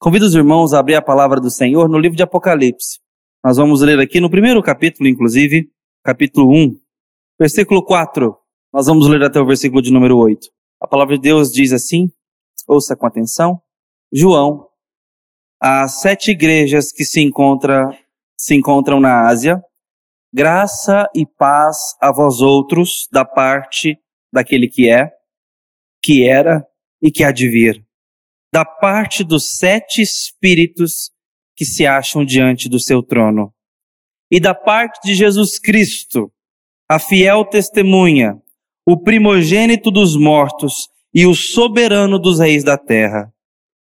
Convido os irmãos a abrir a palavra do Senhor no livro de Apocalipse. Nós vamos ler aqui no primeiro capítulo, inclusive, capítulo 1, versículo 4. Nós vamos ler até o versículo de número 8. A palavra de Deus diz assim, ouça com atenção. João, as sete igrejas que se, encontra, se encontram na Ásia, graça e paz a vós outros da parte daquele que é, que era e que há de vir, da parte dos sete espíritos que se acham diante do seu trono, e da parte de Jesus Cristo, a fiel testemunha, o primogênito dos mortos e o soberano dos reis da terra,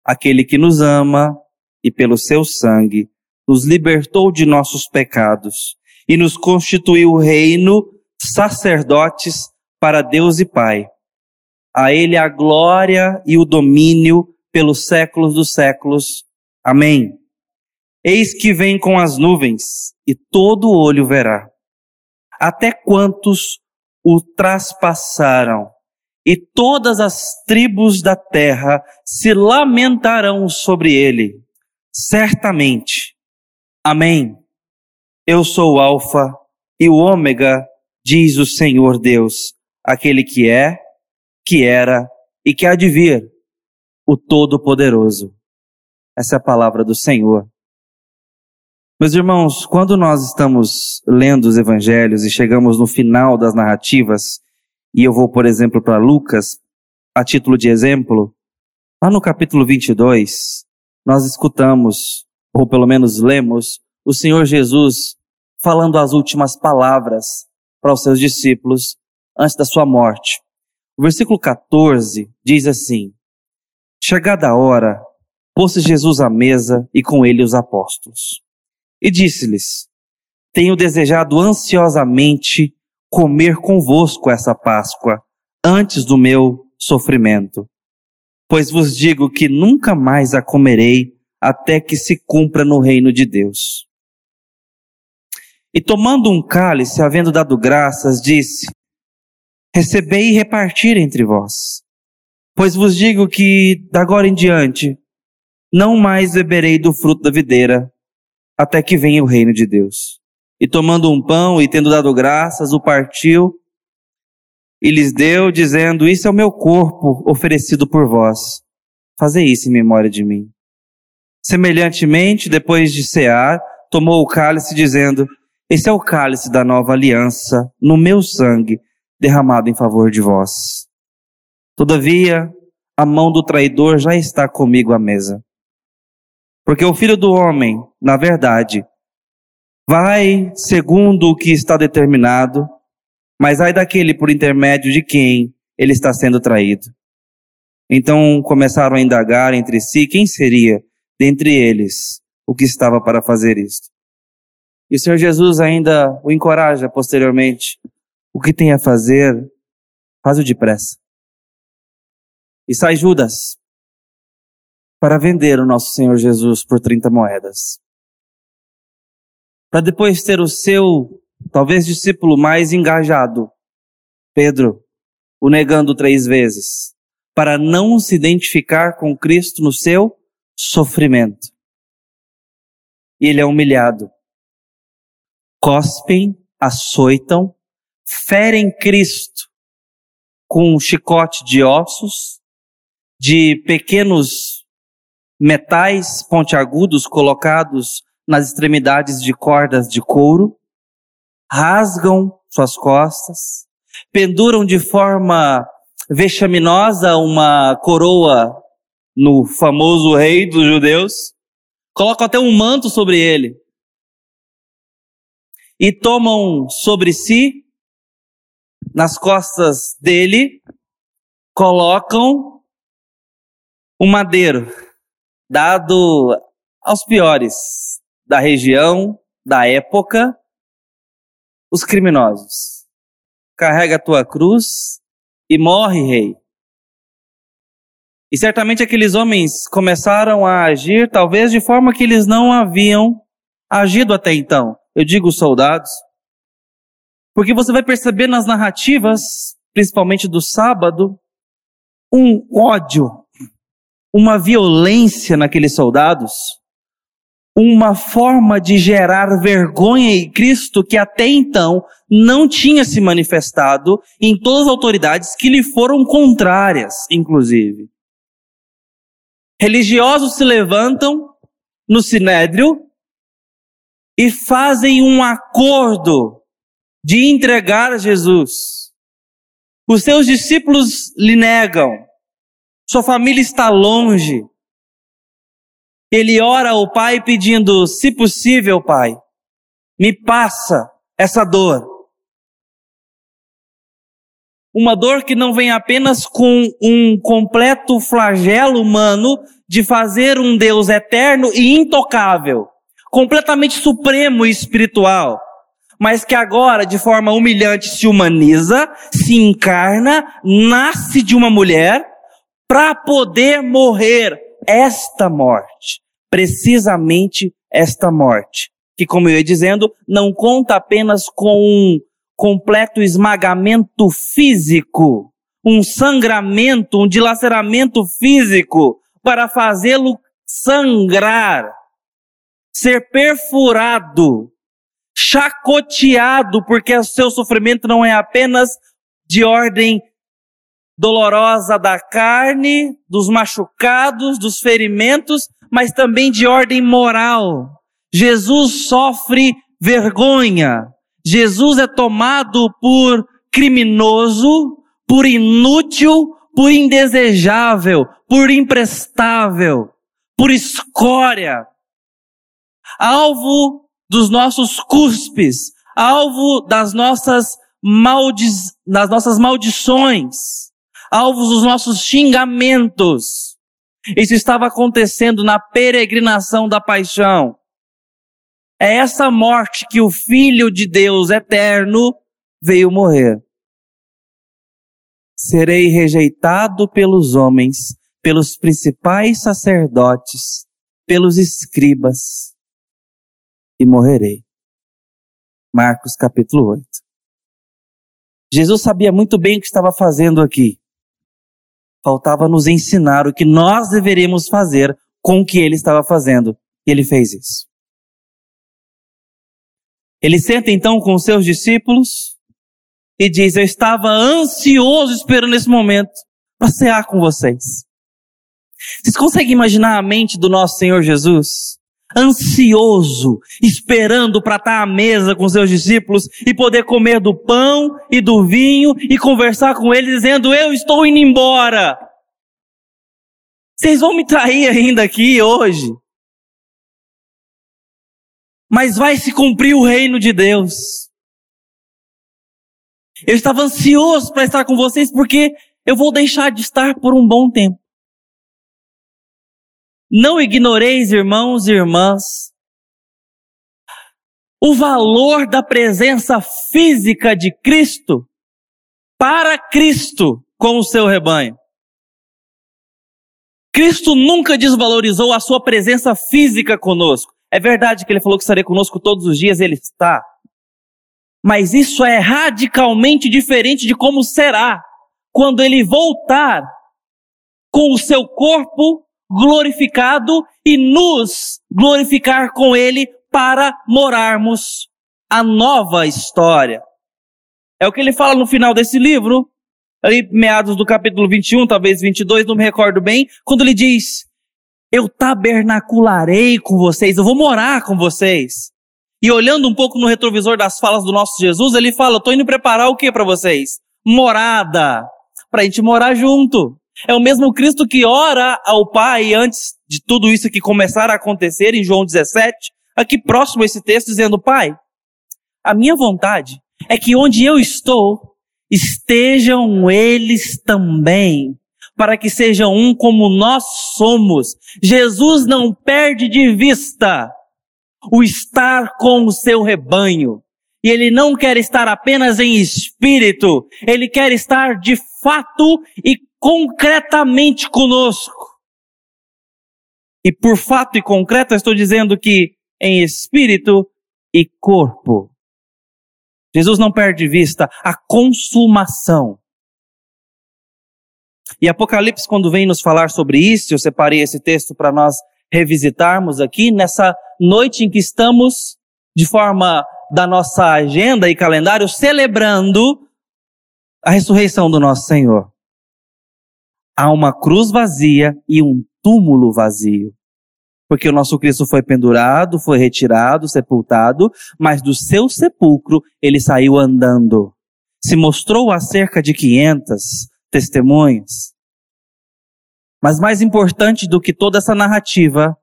aquele que nos ama e pelo seu sangue nos libertou de nossos pecados e nos constituiu reino, sacerdotes para Deus e Pai. A Ele a glória e o domínio pelos séculos dos séculos. Amém. Eis que vem com as nuvens, e todo olho verá. Até quantos o traspassaram, e todas as tribos da terra se lamentarão sobre ele. Certamente. Amém. Eu sou o Alfa e o Ômega, diz o Senhor Deus, aquele que é, que era e que há de vir, o Todo-Poderoso. Essa é a palavra do Senhor. Meus irmãos, quando nós estamos lendo os evangelhos e chegamos no final das narrativas, e eu vou, por exemplo, para Lucas, a título de exemplo, lá no capítulo 22, nós escutamos, ou pelo menos lemos, o Senhor Jesus falando as últimas palavras para os seus discípulos antes da sua morte. O versículo 14 diz assim: Chegada a hora, pôs Jesus à mesa e com ele os apóstolos. E disse-lhes: Tenho desejado ansiosamente comer convosco essa Páscoa antes do meu sofrimento. Pois vos digo que nunca mais a comerei até que se cumpra no reino de Deus. E tomando um cálice, havendo dado graças, disse: recebei e repartir entre vós. Pois vos digo que, da agora em diante, não mais beberei do fruto da videira, até que venha o reino de Deus. E tomando um pão e tendo dado graças, o partiu e lhes deu, dizendo: Isso é o meu corpo oferecido por vós. Fazei isso em memória de mim. Semelhantemente, depois de cear, tomou o cálice, dizendo: Esse é o cálice da nova aliança, no meu sangue, derramado em favor de vós. Todavia, a mão do traidor já está comigo à mesa. Porque o filho do homem, na verdade, vai segundo o que está determinado, mas ai daquele por intermédio de quem ele está sendo traído. Então começaram a indagar entre si quem seria dentre eles o que estava para fazer isto. E o Senhor Jesus ainda o encoraja posteriormente o que tem a fazer, faz-o depressa. E sai Judas para vender o nosso Senhor Jesus por 30 moedas. Para depois ter o seu, talvez, discípulo mais engajado, Pedro, o negando três vezes, para não se identificar com Cristo no seu sofrimento. E ele é humilhado. Cospem, açoitam, ferem Cristo com um chicote de ossos, de pequenos metais pontiagudos colocados nas extremidades de cordas de couro, rasgam suas costas, penduram de forma vexaminosa uma coroa no famoso rei dos judeus, colocam até um manto sobre ele e tomam sobre si nas costas dele, colocam um madeiro dado aos piores da região, da época, os criminosos. Carrega a tua cruz e morre, rei. E certamente aqueles homens começaram a agir, talvez de forma que eles não haviam agido até então. Eu digo soldados, porque você vai perceber nas narrativas, principalmente do sábado, um ódio, uma violência naqueles soldados, uma forma de gerar vergonha em Cristo que até então não tinha se manifestado em todas as autoridades que lhe foram contrárias, inclusive. Religiosos se levantam no sinédrio e fazem um acordo de entregar Jesus. Os seus discípulos lhe negam. Sua família está longe. Ele ora ao Pai pedindo, se possível, Pai, me passa essa dor. Uma dor que não vem apenas com um completo flagelo humano de fazer um Deus eterno e intocável, completamente supremo e espiritual, mas que agora, de forma humilhante, se humaniza, se encarna, nasce de uma mulher para poder morrer esta morte, precisamente esta morte, que, como eu ia dizendo, não conta apenas com um completo esmagamento físico, um sangramento, um dilaceramento físico para fazê-lo sangrar, ser perfurado, chacoteado, porque o seu sofrimento não é apenas de ordem dolorosa da carne, dos machucados, dos ferimentos, mas também de ordem moral. Jesus sofre vergonha. Jesus é tomado por criminoso, por inútil, por indesejável, por imprestável, por escória. Alvo dos nossos cuspes, alvo das nossas, maldiz, das nossas maldições, alvos dos nossos xingamentos. Isso estava acontecendo na peregrinação da paixão. É essa morte que o Filho de Deus eterno veio morrer. Serei rejeitado pelos homens, pelos principais sacerdotes, pelos escribas, e morrerei. Marcos capítulo 8. Jesus sabia muito bem o que estava fazendo aqui. Faltava nos ensinar o que nós deveríamos fazer com o que ele estava fazendo. E ele fez isso. Ele senta então com os seus discípulos e diz: Eu estava ansioso esperando esse momento para cear com vocês. Vocês conseguem imaginar a mente do nosso Senhor Jesus? Ansioso, esperando para estar à mesa com seus discípulos e poder comer do pão e do vinho e conversar com eles, dizendo: Eu estou indo embora. Vocês vão me trair ainda aqui hoje. Mas vai se cumprir o reino de Deus. Eu estava ansioso para estar com vocês porque eu vou deixar de estar por um bom tempo. Não ignoreis, irmãos e irmãs, o valor da presença física de Cristo para Cristo com o seu rebanho. Cristo nunca desvalorizou a sua presença física conosco. É verdade que ele falou que estaria conosco todos os dias, ele está. Mas isso é radicalmente diferente de como será quando ele voltar com o seu corpo glorificado e nos glorificar com ele para morarmos a nova história. É o que ele fala no final desse livro ali meados do capítulo 21, talvez 22, não me recordo bem, quando ele diz: Eu tabernacularei com vocês, eu vou morar com vocês. E olhando um pouco no retrovisor das falas do nosso Jesus, ele fala: Estou indo preparar o que para vocês? Morada, para a gente morar junto. É o mesmo Cristo que ora ao Pai antes de tudo isso que começar a acontecer em João 17, aqui próximo a esse texto, dizendo: Pai, a minha vontade é que onde eu estou, estejam eles também, para que sejam um como nós somos. Jesus não perde de vista o estar com o seu rebanho. E ele não quer estar apenas em espírito, ele quer estar de fato e concretamente conosco. E por fato e concreto, eu estou dizendo que em espírito e corpo. Jesus não perde de vista a consumação E Apocalipse, quando vem nos falar sobre isso, eu separei esse texto para nós revisitarmos aqui, nessa noite em que estamos, de forma da nossa agenda e calendário, celebrando a ressurreição do nosso Senhor. Há uma cruz vazia e um túmulo vazio. Porque o nosso Cristo foi pendurado, foi retirado, sepultado, mas do seu sepulcro ele saiu andando. Se mostrou a cerca de 500 testemunhas. Mas mais importante do que toda essa narrativa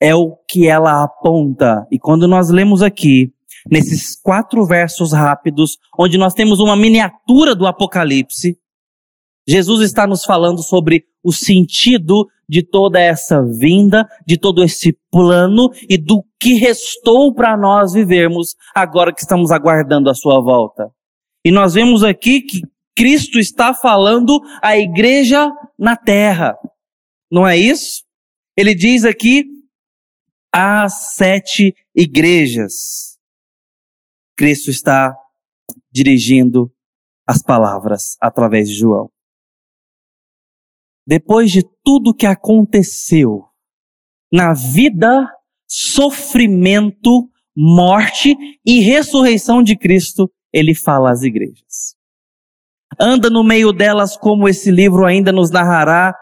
é o que ela aponta. E quando nós lemos aqui, nesses quatro versos rápidos, onde nós temos uma miniatura do Apocalipse, Jesus está nos falando sobre o sentido de toda essa vinda, de todo esse plano e do que restou para nós vivermos agora que estamos aguardando a sua volta. E nós vemos aqui que Cristo está falando à igreja na terra. Não é isso? Ele diz aqui as sete igrejas. Cristo está dirigindo as palavras através de João. Depois de tudo que aconteceu na vida, sofrimento, morte e ressurreição de Cristo, ele fala às igrejas. Anda no meio delas como esse livro ainda nos narrará,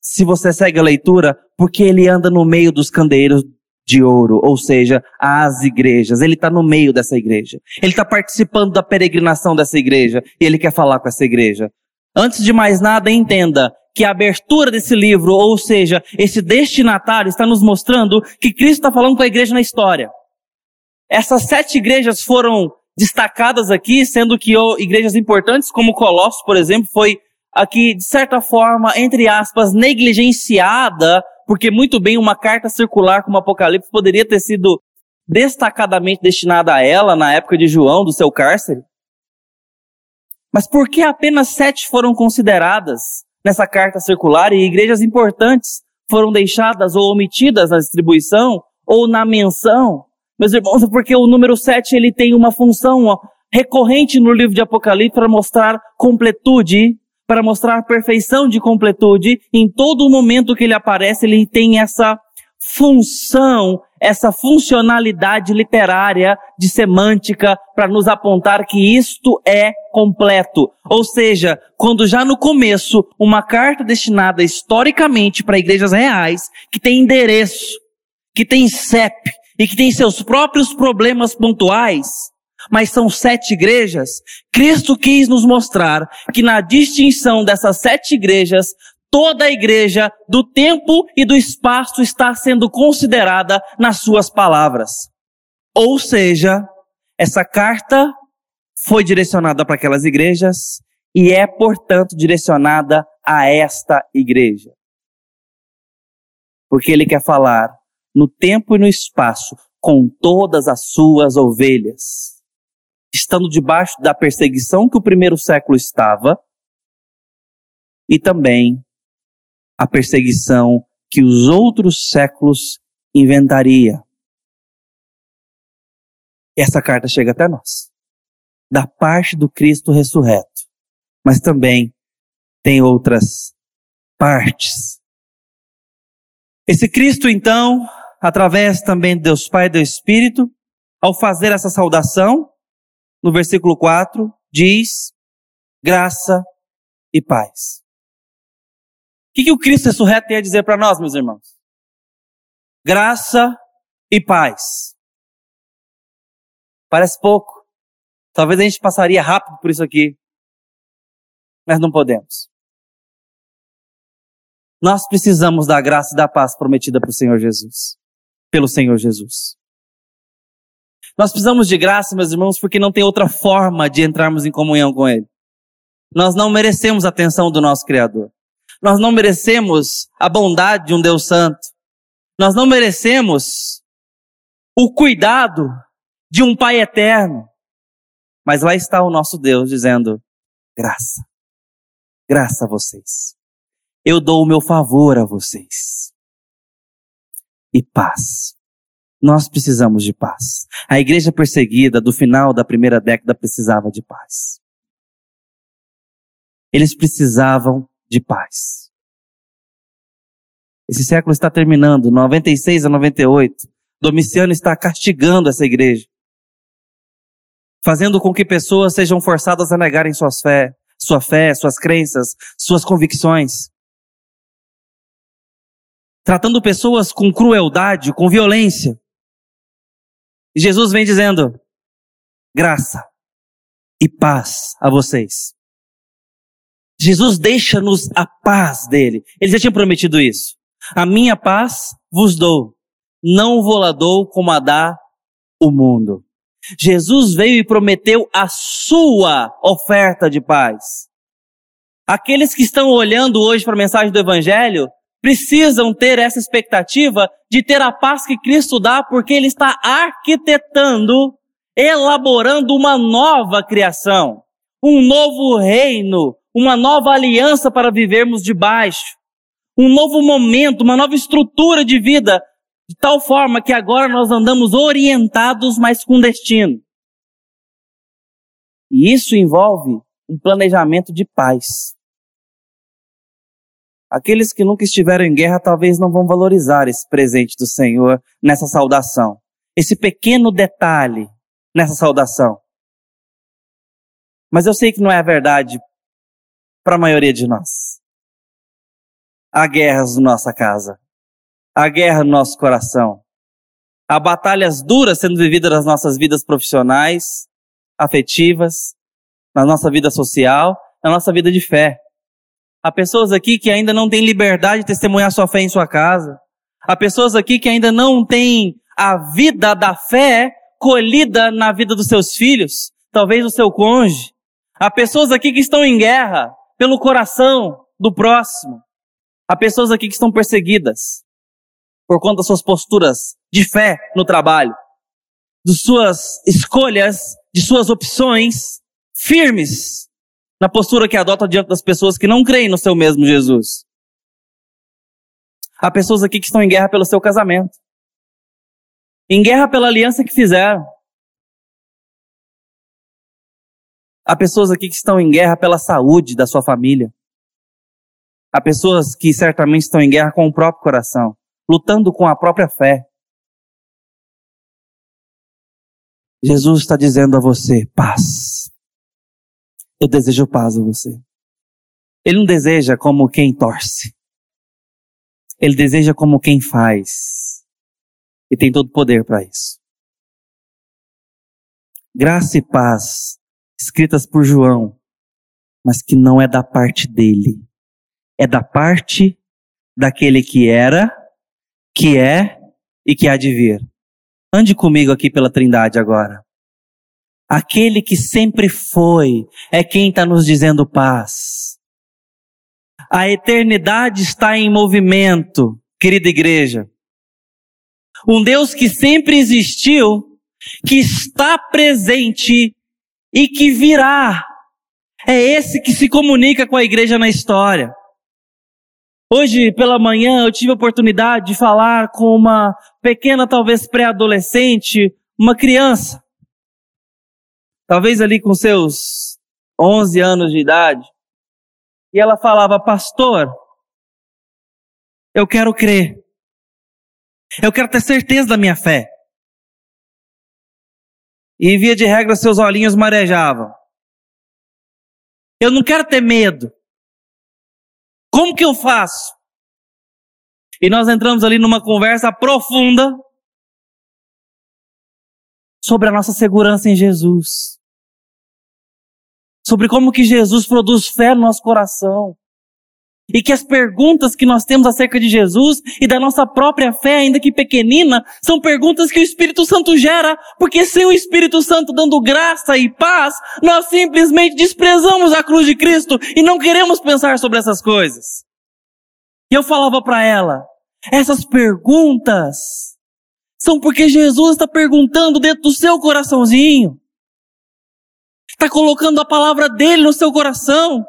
se você segue a leitura, porque ele anda no meio dos candeeiros de ouro, ou seja, as igrejas. Ele está no meio dessa igreja. Ele está participando da peregrinação dessa igreja e ele quer falar com essa igreja. Antes de mais nada, entenda que a abertura desse livro, ou seja, esse destinatário, está nos mostrando que Cristo está falando com a igreja na história. Essas sete igrejas foram destacadas aqui, sendo que igrejas importantes como Colossos, por exemplo, foi aqui, de certa forma, entre aspas, negligenciada, porque muito bem uma carta circular como Apocalipse poderia ter sido destacadamente destinada a ela na época de João, do seu cárcere. Mas por que apenas sete foram consideradas nessa carta circular e igrejas importantes foram deixadas ou omitidas na distribuição ou na menção? Meus irmãos, é porque o número 7 ele tem uma função ó, recorrente no livro de Apocalipse para mostrar completude, para mostrar perfeição de completude. Em todo momento que ele aparece, ele tem essa função, essa funcionalidade literária de semântica para nos apontar que isto é completo. Ou seja, quando já no começo uma carta destinada historicamente para igrejas reais, que tem endereço, que tem CEP, e que tem seus próprios problemas pontuais, mas são sete igrejas, Cristo quis nos mostrar que na distinção dessas sete igrejas, toda a igreja do tempo e do espaço está sendo considerada nas suas palavras. Ou seja, essa carta foi direcionada para aquelas igrejas e é, portanto, direcionada a esta igreja. Porque ele quer falar no tempo e no espaço com todas as suas ovelhas. Estando debaixo da perseguição que o primeiro século estava, e também a perseguição que os outros séculos inventaria. Essa carta chega até nós, da parte do Cristo ressurreto, mas também tem outras partes. Esse Cristo, então, através também de Deus Pai e do Espírito, ao fazer essa saudação, no versículo 4, diz graça e paz. Que, que o Cristo ressurreto tem a dizer para nós, meus irmãos? Graça e paz. Parece pouco. Talvez a gente passaria rápido por isso aqui. Mas não podemos. Nós precisamos da graça e da paz prometida para o Senhor Jesus pelo Senhor Jesus. Nós precisamos de graça, meus irmãos, porque não tem outra forma de entrarmos em comunhão com Ele. Nós não merecemos a atenção do nosso Criador. Nós não merecemos a bondade de um Deus Santo. Nós não merecemos o cuidado de um Pai eterno. Mas lá está o nosso Deus dizendo: graça, graça a vocês. Eu dou o meu favor a vocês e paz. Nós precisamos de paz. A igreja perseguida do final da primeira década precisava de paz. Eles precisavam de paz. Esse século está terminando, 96 a 98. Domiciano está castigando essa igreja, fazendo com que pessoas sejam forçadas a negarem suas fé, sua fé, suas crenças, suas convicções. Tratando pessoas com crueldade, com violência. E Jesus vem dizendo: graça e paz a vocês. Jesus deixa-nos a paz dele. Ele já tinha prometido isso. A minha paz vos dou, não vou lá dou como a dá o mundo. Jesus veio e prometeu a sua oferta de paz. Aqueles que estão olhando hoje para a mensagem do Evangelho precisam ter essa expectativa de ter a paz que Cristo dá, porque Ele está arquitetando, elaborando uma nova criação, um novo reino, uma nova aliança para vivermos debaixo, um novo momento, uma nova estrutura de vida, de tal forma que agora nós andamos orientados, mas com destino. E isso envolve um planejamento de paz. Aqueles que nunca estiveram em guerra talvez não vão valorizar esse presente do Senhor nessa saudação. Esse pequeno detalhe nessa saudação. Mas eu sei que não é a verdade para a maioria de nós. Há guerras na nossa casa. Há guerra no nosso coração. Há batalhas duras sendo vividas nas nossas vidas profissionais, afetivas, na nossa vida social, na nossa vida de fé. Há pessoas aqui que ainda não têm liberdade de testemunhar sua fé em sua casa. Há pessoas aqui que ainda não têm a vida da fé colhida na vida dos seus filhos, talvez do seu cônjuge. Há pessoas aqui que estão em guerra, pelo coração do próximo. Há pessoas aqui que estão perseguidas por conta das suas posturas de fé no trabalho, de suas escolhas, de suas opções firmes na postura que adota diante das pessoas que não creem no seu mesmo Jesus. Há pessoas aqui que estão em guerra pelo seu casamento, em guerra pela aliança que fizeram, Há pessoas aqui que estão em guerra pela saúde da sua família. Há pessoas que certamente estão em guerra com o próprio coração, lutando com a própria fé. Jesus está dizendo a você: paz. Eu desejo paz a você. Ele não deseja como quem torce. Ele deseja como quem faz. E tem todo o poder para isso. Graça e paz escritas por João, mas que não é da parte dele. É da parte daquele que era, que é e que há de vir. Ande comigo aqui pela Trindade agora. Aquele que sempre foi é quem está nos dizendo paz. A eternidade está em movimento, querida igreja. Um Deus que sempre existiu, que está presente e que virá. É esse que se comunica com a igreja na história. Hoje pela manhã eu tive a oportunidade de falar com uma pequena, talvez pré-adolescente, uma criança. Talvez ali com seus 11 anos de idade. E ela falava, pastor, eu quero crer. Eu quero ter certeza da minha fé. E via de regra seus olhinhos marejavam. Eu não quero ter medo. Como que eu faço? E nós entramos ali numa conversa profunda sobre a nossa segurança em Jesus. Sobre como que Jesus produz fé no nosso coração. E que as perguntas que nós temos acerca de Jesus e da nossa própria fé, ainda que pequenina, são perguntas que o Espírito Santo gera, porque sem o Espírito Santo dando graça e paz, nós simplesmente desprezamos a cruz de Cristo e não queremos pensar sobre essas coisas. E eu falava para ela, essas perguntas são porque Jesus está perguntando dentro do seu coraçãozinho. Está colocando a palavra dele no seu coração.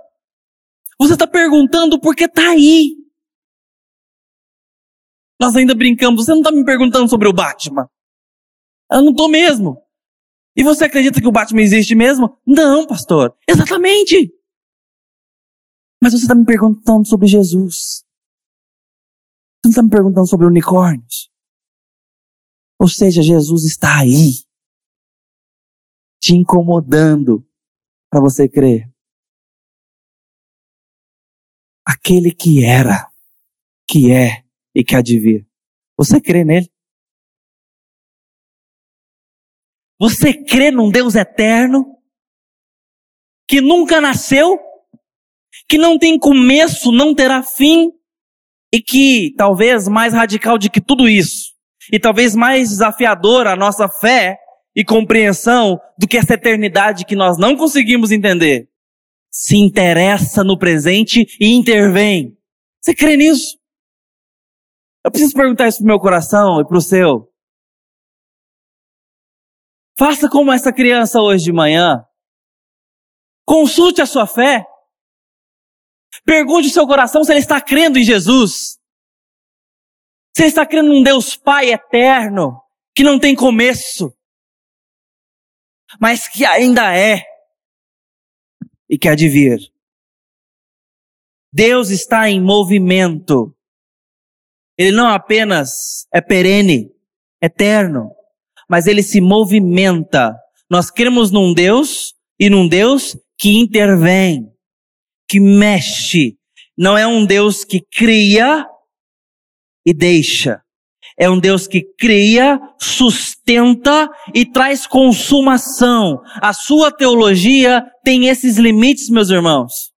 Você está perguntando porque está aí. Nós ainda brincamos, você não está me perguntando sobre o Batman. Eu não estou mesmo. E você acredita que o Batman existe mesmo? Não, pastor. Exatamente. Mas você está me perguntando sobre Jesus. Você não está me perguntando sobre unicórnios. Ou seja, Jesus está aí, te incomodando para você crer. Aquele que era, que é e que há de vir. Você crê nele? Você crê num Deus eterno? Que nunca nasceu? Que não tem começo, não terá fim? E que, talvez mais radical de que tudo isso, e talvez mais desafiador a nossa fé e compreensão do que essa eternidade que nós não conseguimos entender, se interessa no presente e intervém. Você crê nisso? Eu preciso perguntar isso pro meu coração e pro seu. Faça como essa criança hoje de manhã. Consulte a sua fé. Pergunte o seu coração se ele está crendo em Jesus. Se ele está crendo num Deus Pai eterno, que não tem começo, mas que ainda é e que há de vir. Deus está em movimento. Ele não apenas é perene, eterno, mas ele se movimenta. Nós cremos num Deus e num Deus que intervém, que mexe. Não é um Deus que cria e deixa. É um Deus que cria, sustenta e traz consumação. A sua teologia tem esses limites, meus irmãos.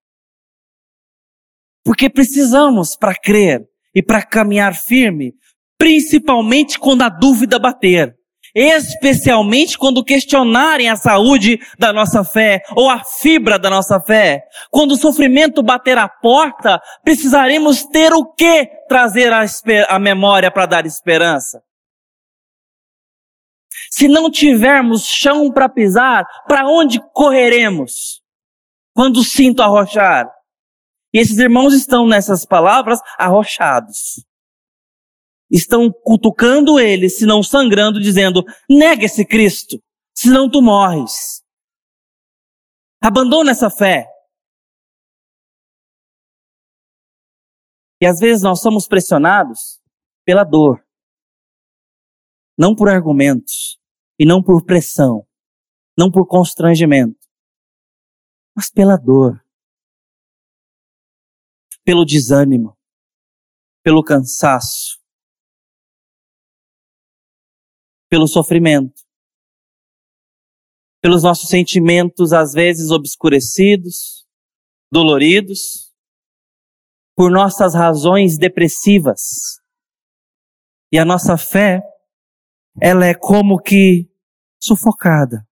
Porque precisamos para crer e para caminhar firme, principalmente quando a dúvida bater especialmente quando questionarem a saúde da nossa fé ou a fibra da nossa fé. Quando o sofrimento bater a porta, precisaremos ter o que trazer a, a memória para dar esperança. Se não tivermos chão para pisar, para onde correremos? Quando o cinto arrochar. E esses irmãos estão nessas palavras arrochados estão cutucando ele, se não sangrando, dizendo: nega esse Cristo, senão tu morres. Abandona essa fé. E às vezes nós somos pressionados pela dor, não por argumentos, e não por pressão, não por constrangimento, mas pela dor, pelo desânimo, pelo cansaço, pelo sofrimento, pelos nossos sentimentos às vezes obscurecidos, doloridos, por nossas razões depressivas. E a nossa fé, ela é como que sufocada.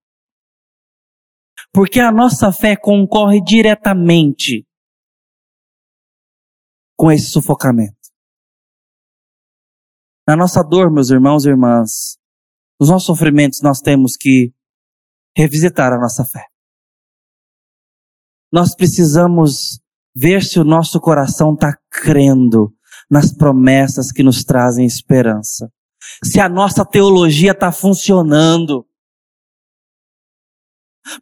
Porque a nossa fé concorre diretamente com esse sufocamento. Na nossa dor, meus irmãos e irmãs, nos nossos sofrimentos, nós temos que revisitar a nossa fé. Nós precisamos ver se o nosso coração está crendo nas promessas que nos trazem esperança. Se a nossa teologia está funcionando.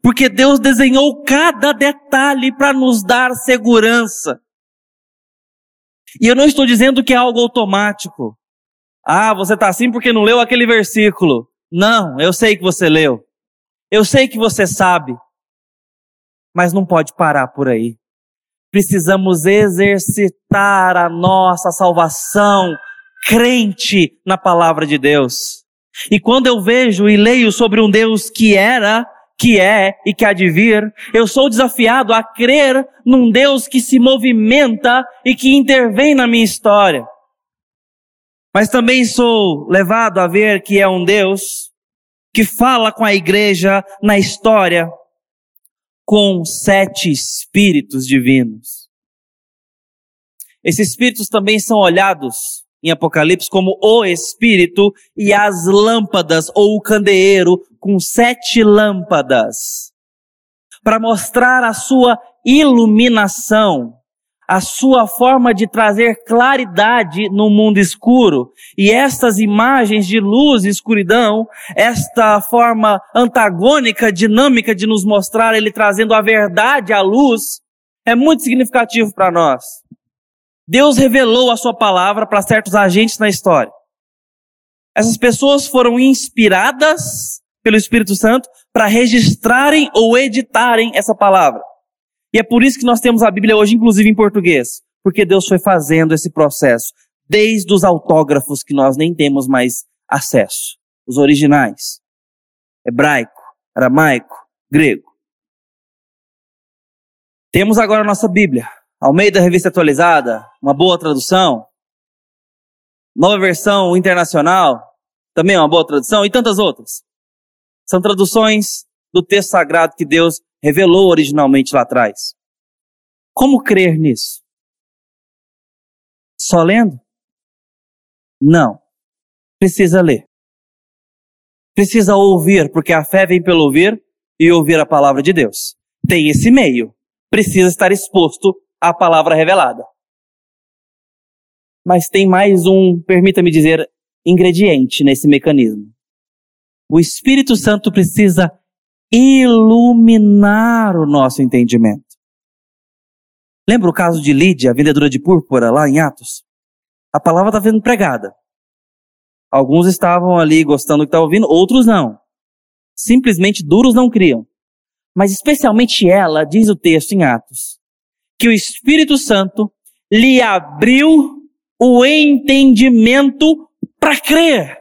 Porque Deus desenhou cada detalhe para nos dar segurança. E eu não estou dizendo que é algo automático. Ah, você está assim porque não leu aquele versículo. Não, eu sei que você leu. Eu sei que você sabe. Mas não pode parar por aí. Precisamos exercitar a nossa salvação crente na palavra de Deus. E quando eu vejo e leio sobre um Deus que era, que é e que há de vir, eu sou desafiado a crer num Deus que se movimenta e que intervém na minha história. Mas também sou levado a ver que é um Deus que fala com a igreja na história com sete espíritos divinos. Esses espíritos também são olhados em Apocalipse como o espírito e as lâmpadas ou o candeeiro com sete lâmpadas para mostrar a sua iluminação a sua forma de trazer claridade no mundo escuro. E estas imagens de luz e escuridão, esta forma antagônica, dinâmica de nos mostrar ele trazendo a verdade à luz, é muito significativo para nós. Deus revelou a sua palavra para certos agentes na história. Essas pessoas foram inspiradas pelo Espírito Santo para registrarem ou editarem essa palavra. E é por isso que nós temos a Bíblia hoje, inclusive em português, porque Deus foi fazendo esse processo, desde os autógrafos que nós nem temos mais acesso, os originais, hebraico, aramaico, grego. Temos agora a nossa Bíblia, Almeida Revista Atualizada, uma boa tradução, nova versão internacional, também uma boa tradução, e tantas outras. São traduções do texto sagrado que Deus revelou originalmente lá atrás. Como crer nisso? Só lendo? Não. Precisa ler. Precisa ouvir, porque a fé vem pelo ouvir e ouvir a palavra de Deus. Tem esse meio. Precisa estar exposto à palavra revelada. Mas tem mais um, permita-me dizer, ingrediente nesse mecanismo. O Espírito Santo precisa iluminar o nosso entendimento. Lembra o caso de Lídia, a vendedora de púrpura, lá em Atos? A palavra está sendo pregada. Alguns estavam ali gostando do que estavam ouvindo, outros não. Simplesmente duros não criam. Mas especialmente ela, diz o texto em Atos, que o Espírito Santo lhe abriu o entendimento para crer.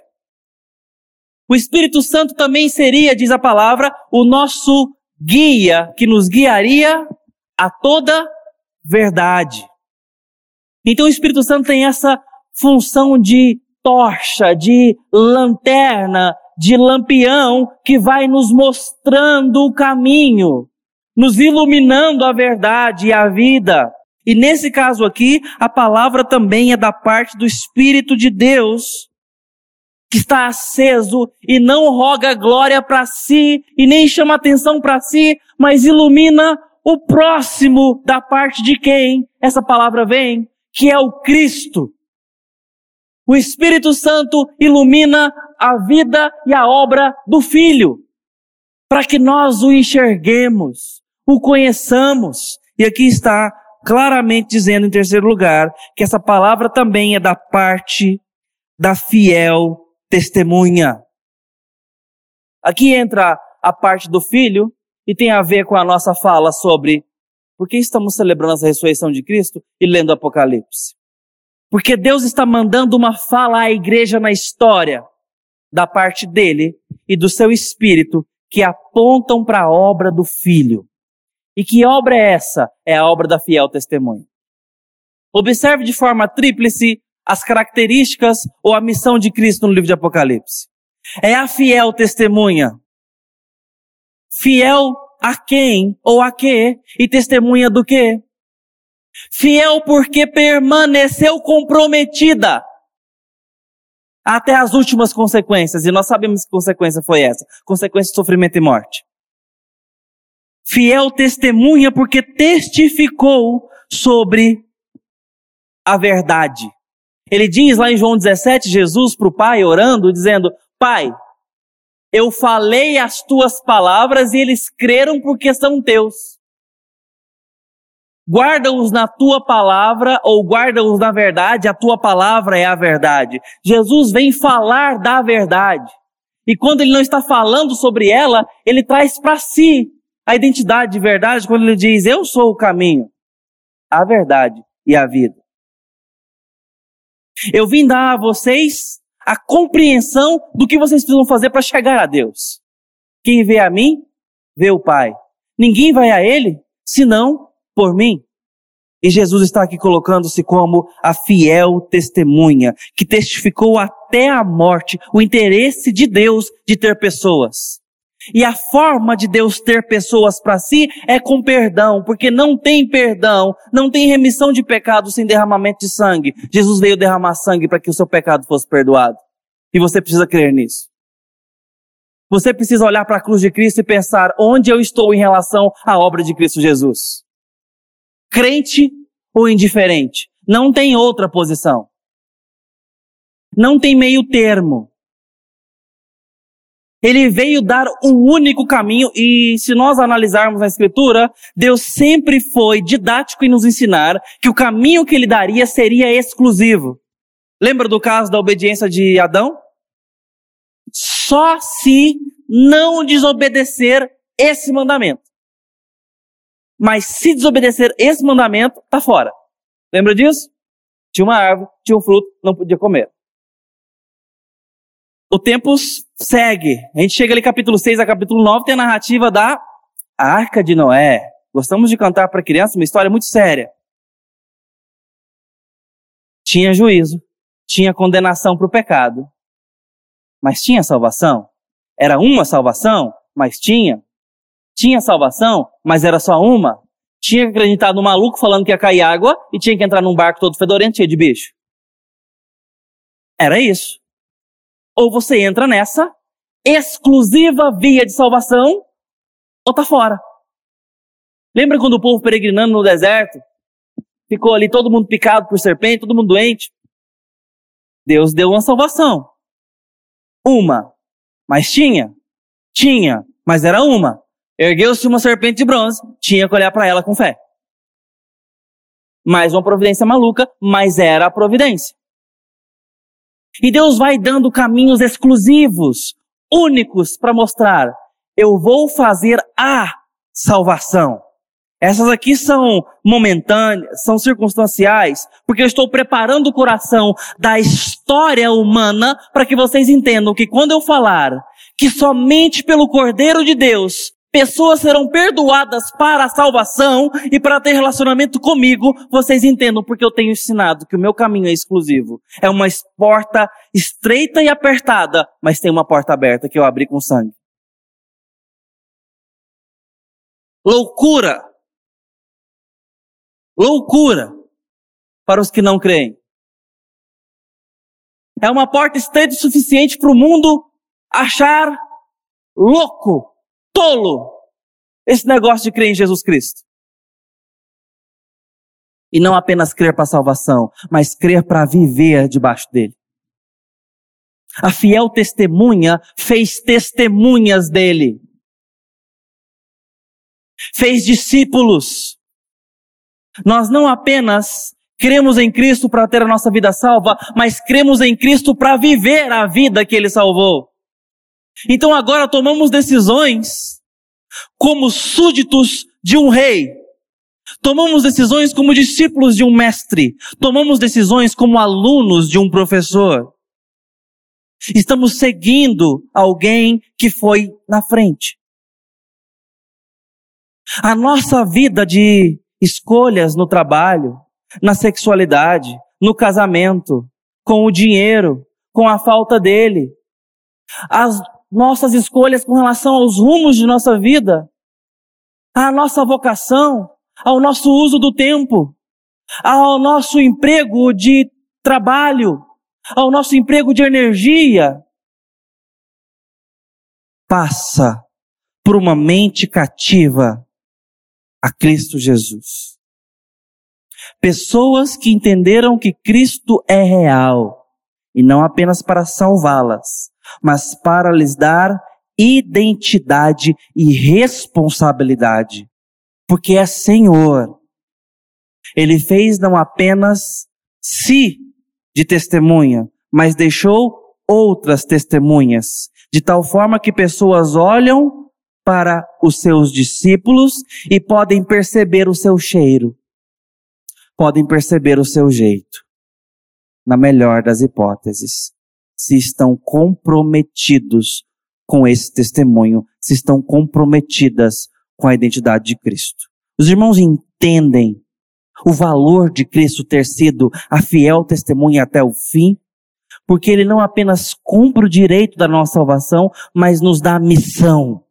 O Espírito Santo também seria, diz a palavra, o nosso guia que nos guiaria a toda verdade. Então o Espírito Santo tem essa função de tocha, de lanterna, de lampião que vai nos mostrando o caminho, nos iluminando a verdade e a vida. E nesse caso aqui, a palavra também é da parte do Espírito de Deus que está aceso e não roga glória para si e nem chama atenção para si, mas ilumina o próximo da parte de quem essa palavra vem, que é o Cristo. O Espírito Santo ilumina a vida e a obra do Filho, para que nós o enxerguemos, o conheçamos. E aqui está claramente dizendo, em terceiro lugar, que essa palavra também é da parte da fiel testemunha. Aqui entra a parte do filho e tem a ver com a nossa fala sobre por que estamos celebrando a ressurreição de Cristo e lendo Apocalipse. Porque Deus está mandando uma fala à igreja na história da parte dele e do seu espírito que apontam para a obra do filho. E que obra é essa? É a obra da fiel testemunha. Observe de forma tríplice as características ou a missão de Cristo no livro de Apocalipse. É a fiel testemunha. Fiel a quem ou a que? E testemunha do que? Fiel porque permaneceu comprometida até as últimas consequências. E nós sabemos que consequência foi essa: consequência de sofrimento e morte. Fiel testemunha porque testificou sobre a verdade. Ele diz lá em João 17, Jesus para o Pai orando, dizendo: Pai, eu falei as tuas palavras e eles creram porque são teus. Guarda-os na tua palavra ou guarda-os na verdade, a tua palavra é a verdade. Jesus vem falar da verdade. E quando ele não está falando sobre ela, ele traz para si a identidade de verdade quando ele diz: Eu sou o caminho, a verdade e a vida. Eu vim dar a vocês a compreensão do que vocês precisam fazer para chegar a Deus. Quem vê a mim, vê o Pai. Ninguém vai a Ele, senão por mim. E Jesus está aqui colocando-se como a fiel testemunha, que testificou até a morte o interesse de Deus de ter pessoas. E a forma de Deus ter pessoas para si é com perdão, porque não tem perdão, não tem remissão de pecado sem derramamento de sangue. Jesus veio derramar sangue para que o seu pecado fosse perdoado. E você precisa crer nisso. Você precisa olhar para a cruz de Cristo e pensar onde eu estou em relação à obra de Cristo Jesus. Crente ou indiferente? Não tem outra posição. Não tem meio termo. Ele veio dar um único caminho e se nós analisarmos a escritura, Deus sempre foi didático em nos ensinar que o caminho que ele daria seria exclusivo. Lembra do caso da obediência de Adão? Só se não desobedecer esse mandamento. Mas se desobedecer esse mandamento, tá fora. Lembra disso? Tinha uma árvore, tinha um fruto, não podia comer. O tempo segue. A gente chega ali capítulo 6 a capítulo 9, tem a narrativa da Arca de Noé. Gostamos de cantar para criança uma história muito séria. Tinha juízo, tinha condenação para o pecado, mas tinha salvação. Era uma salvação, mas tinha. Tinha salvação, mas era só uma. Tinha que acreditar no maluco falando que ia cair água e tinha que entrar num barco todo fedorento, cheio de bicho. Era isso. Ou você entra nessa exclusiva via de salvação, ou tá fora. Lembra quando o povo peregrinando no deserto ficou ali todo mundo picado por serpente, todo mundo doente? Deus deu uma salvação. Uma. Mas tinha? Tinha, mas era uma. Ergueu-se uma serpente de bronze, tinha que olhar para ela com fé. Mais uma providência maluca, mas era a providência. E Deus vai dando caminhos exclusivos, únicos, para mostrar: eu vou fazer a salvação. Essas aqui são momentâneas, são circunstanciais, porque eu estou preparando o coração da história humana para que vocês entendam que quando eu falar que somente pelo Cordeiro de Deus pessoas serão perdoadas para a salvação e para ter relacionamento comigo, vocês entendam porque eu tenho ensinado que o meu caminho é exclusivo. É uma porta estreita e apertada, mas tem uma porta aberta que eu abri com sangue. Loucura loucura para os que não creem. É uma porta estreita o suficiente para o mundo achar louco, tolo, esse negócio de crer em Jesus Cristo. E não apenas crer para a salvação, mas crer para viver debaixo dele. A fiel testemunha fez testemunhas dele. Fez discípulos. Nós não apenas cremos em Cristo para ter a nossa vida salva, mas cremos em Cristo para viver a vida que Ele salvou. Então agora tomamos decisões como súditos de um rei. Tomamos decisões como discípulos de um mestre. Tomamos decisões como alunos de um professor. Estamos seguindo alguém que foi na frente. A nossa vida de escolhas no trabalho, na sexualidade, no casamento, com o dinheiro, com a falta dele. As nossas escolhas com relação aos rumos de nossa vida, à nossa vocação, ao nosso uso do tempo, ao nosso emprego de trabalho, ao nosso emprego de energia, passa por uma mente cativa a Cristo Jesus. Pessoas que entenderam que Cristo é real e não apenas para salvá-las, mas para lhes dar identidade e responsabilidade, porque é Senhor. Ele fez não apenas si de testemunha, mas deixou outras testemunhas, de tal forma que pessoas olham para os seus discípulos e podem perceber o seu cheiro, podem perceber o seu jeito. Na melhor das hipóteses, se estão comprometidos com esse testemunho, se estão comprometidas com a identidade de Cristo. Os irmãos entendem o valor de Cristo ter sido a fiel testemunha até o fim, porque ele não apenas cumpre o direito da nossa salvação, mas nos dá a missão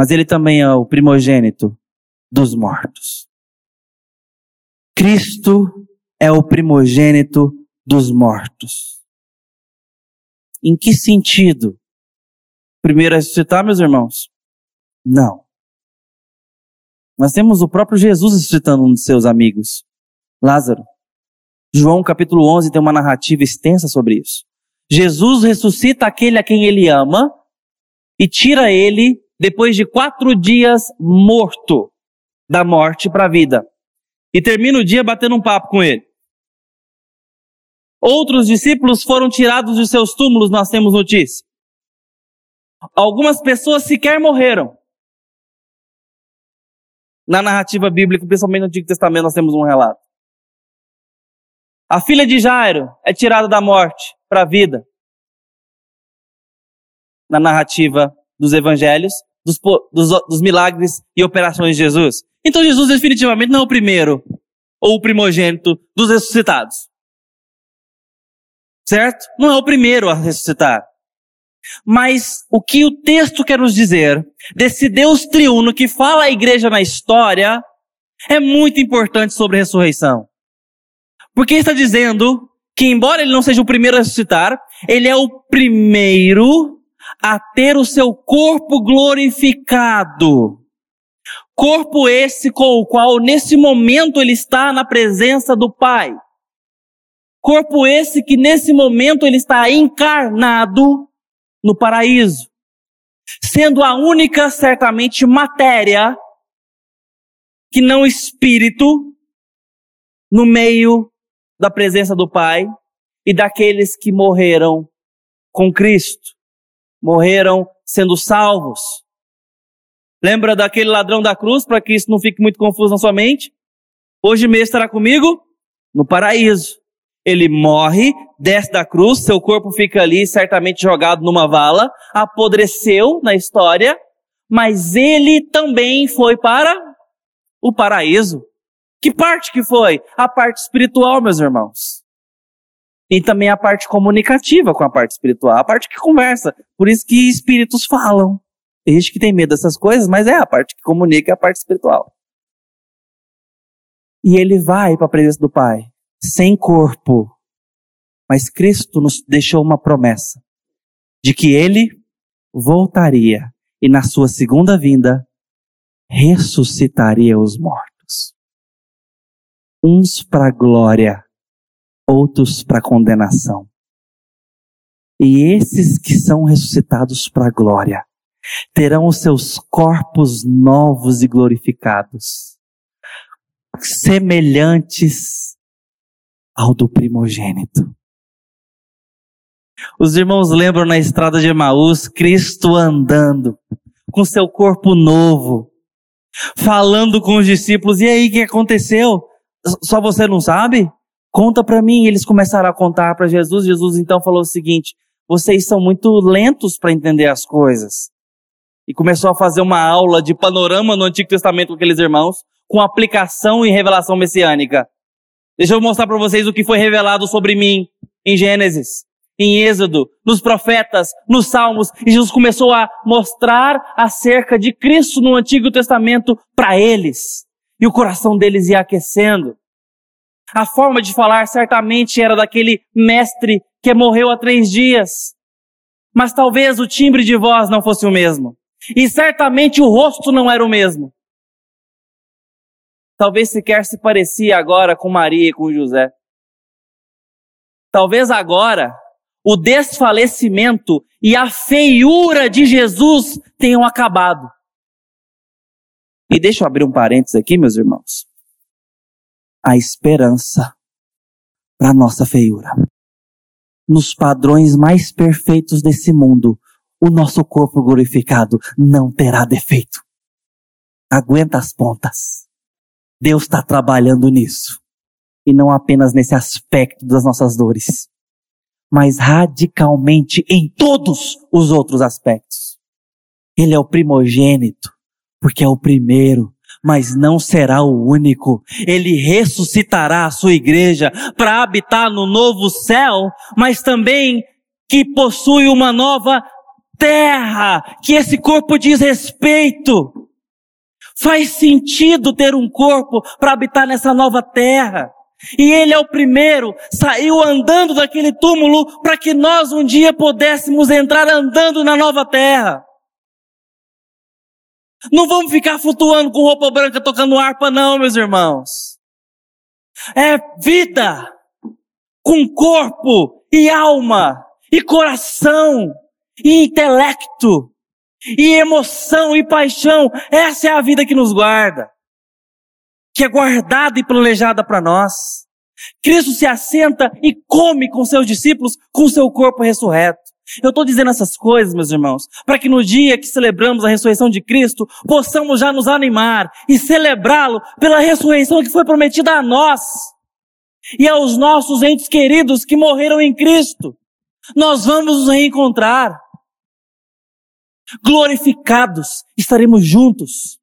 mas ele também é o primogênito dos mortos. Cristo é o primogênito dos mortos. Em que sentido? Primeiro a ressuscitar, meus irmãos? Não. Nós temos o próprio Jesus ressuscitando um de seus amigos, Lázaro. João capítulo 11 tem uma narrativa extensa sobre isso. Jesus ressuscita aquele a quem ele ama e tira ele depois de quatro dias morto da morte para a vida. E termina o dia batendo um papo com ele. Outros discípulos foram tirados de seus túmulos, nós temos notícia. Algumas pessoas sequer morreram. Na narrativa bíblica, principalmente no Antigo Testamento, nós temos um relato. A filha de Jairo é tirada da morte para a vida. Na narrativa dos evangelhos, dos, dos, dos milagres e operações de Jesus. Então Jesus definitivamente não é o primeiro ou o primogênito dos ressuscitados. Certo? Não é o primeiro a ressuscitar. Mas o que o texto quer nos dizer desse Deus triuno que fala a igreja na história é muito importante sobre a ressurreição. Porque está dizendo que, embora ele não seja o primeiro a ressuscitar, ele é o primeiro a ter o seu corpo glorificado. Corpo esse com o qual, nesse momento, ele está na presença do Pai. Corpo esse que, nesse momento, ele está encarnado no paraíso. Sendo a única, certamente, matéria que não espírito no meio da presença do Pai e daqueles que morreram com Cristo morreram sendo salvos. Lembra daquele ladrão da cruz, para que isso não fique muito confuso na sua mente? Hoje mesmo estará comigo no paraíso. Ele morre, desce da cruz, seu corpo fica ali certamente jogado numa vala, apodreceu na história, mas ele também foi para o paraíso. Que parte que foi? A parte espiritual, meus irmãos. E também a parte comunicativa com a parte espiritual, a parte que conversa. Por isso que espíritos falam. Tem gente que tem medo dessas coisas, mas é a parte que comunica é a parte espiritual. E ele vai para a presença do Pai, sem corpo. Mas Cristo nos deixou uma promessa de que ele voltaria e na sua segunda vinda ressuscitaria os mortos. Uns para glória outros para condenação. E esses que são ressuscitados para glória terão os seus corpos novos e glorificados, semelhantes ao do primogênito. Os irmãos lembram na estrada de Emaús, Cristo andando com seu corpo novo, falando com os discípulos, e aí o que aconteceu? Só você não sabe? Conta para mim. Eles começaram a contar para Jesus. Jesus então falou o seguinte: vocês são muito lentos para entender as coisas. E começou a fazer uma aula de panorama no Antigo Testamento com aqueles irmãos, com aplicação e revelação messiânica. Deixa eu mostrar para vocês o que foi revelado sobre mim em Gênesis, em Êxodo, nos profetas, nos Salmos. E Jesus começou a mostrar acerca de Cristo no Antigo Testamento para eles. E o coração deles ia aquecendo. A forma de falar certamente era daquele mestre que morreu há três dias. Mas talvez o timbre de voz não fosse o mesmo. E certamente o rosto não era o mesmo. Talvez sequer se parecia agora com Maria e com José. Talvez agora o desfalecimento e a feiura de Jesus tenham acabado. E deixa eu abrir um parênteses aqui, meus irmãos a esperança para nossa feiura. Nos padrões mais perfeitos desse mundo, o nosso corpo glorificado não terá defeito. Aguenta as pontas. Deus está trabalhando nisso. E não apenas nesse aspecto das nossas dores, mas radicalmente em todos os outros aspectos. Ele é o primogênito, porque é o primeiro mas não será o único. Ele ressuscitará a sua igreja para habitar no novo céu, mas também que possui uma nova terra, que esse corpo diz respeito. Faz sentido ter um corpo para habitar nessa nova terra. E ele é o primeiro, saiu andando daquele túmulo para que nós um dia pudéssemos entrar andando na nova terra. Não vamos ficar flutuando com roupa branca tocando harpa, não, meus irmãos. É vida com corpo e alma. e coração, e intelecto, e emoção e paixão. Essa é a vida que nos guarda, que é guardada e planejada para nós. Cristo se assenta e come com seus discípulos com seu corpo ressurreto. Eu estou dizendo essas coisas, meus irmãos, para que no dia que celebramos a ressurreição de Cristo, possamos já nos animar e celebrá-lo pela ressurreição que foi prometida a nós e aos nossos entes queridos que morreram em Cristo. Nós vamos nos reencontrar. Glorificados, estaremos juntos.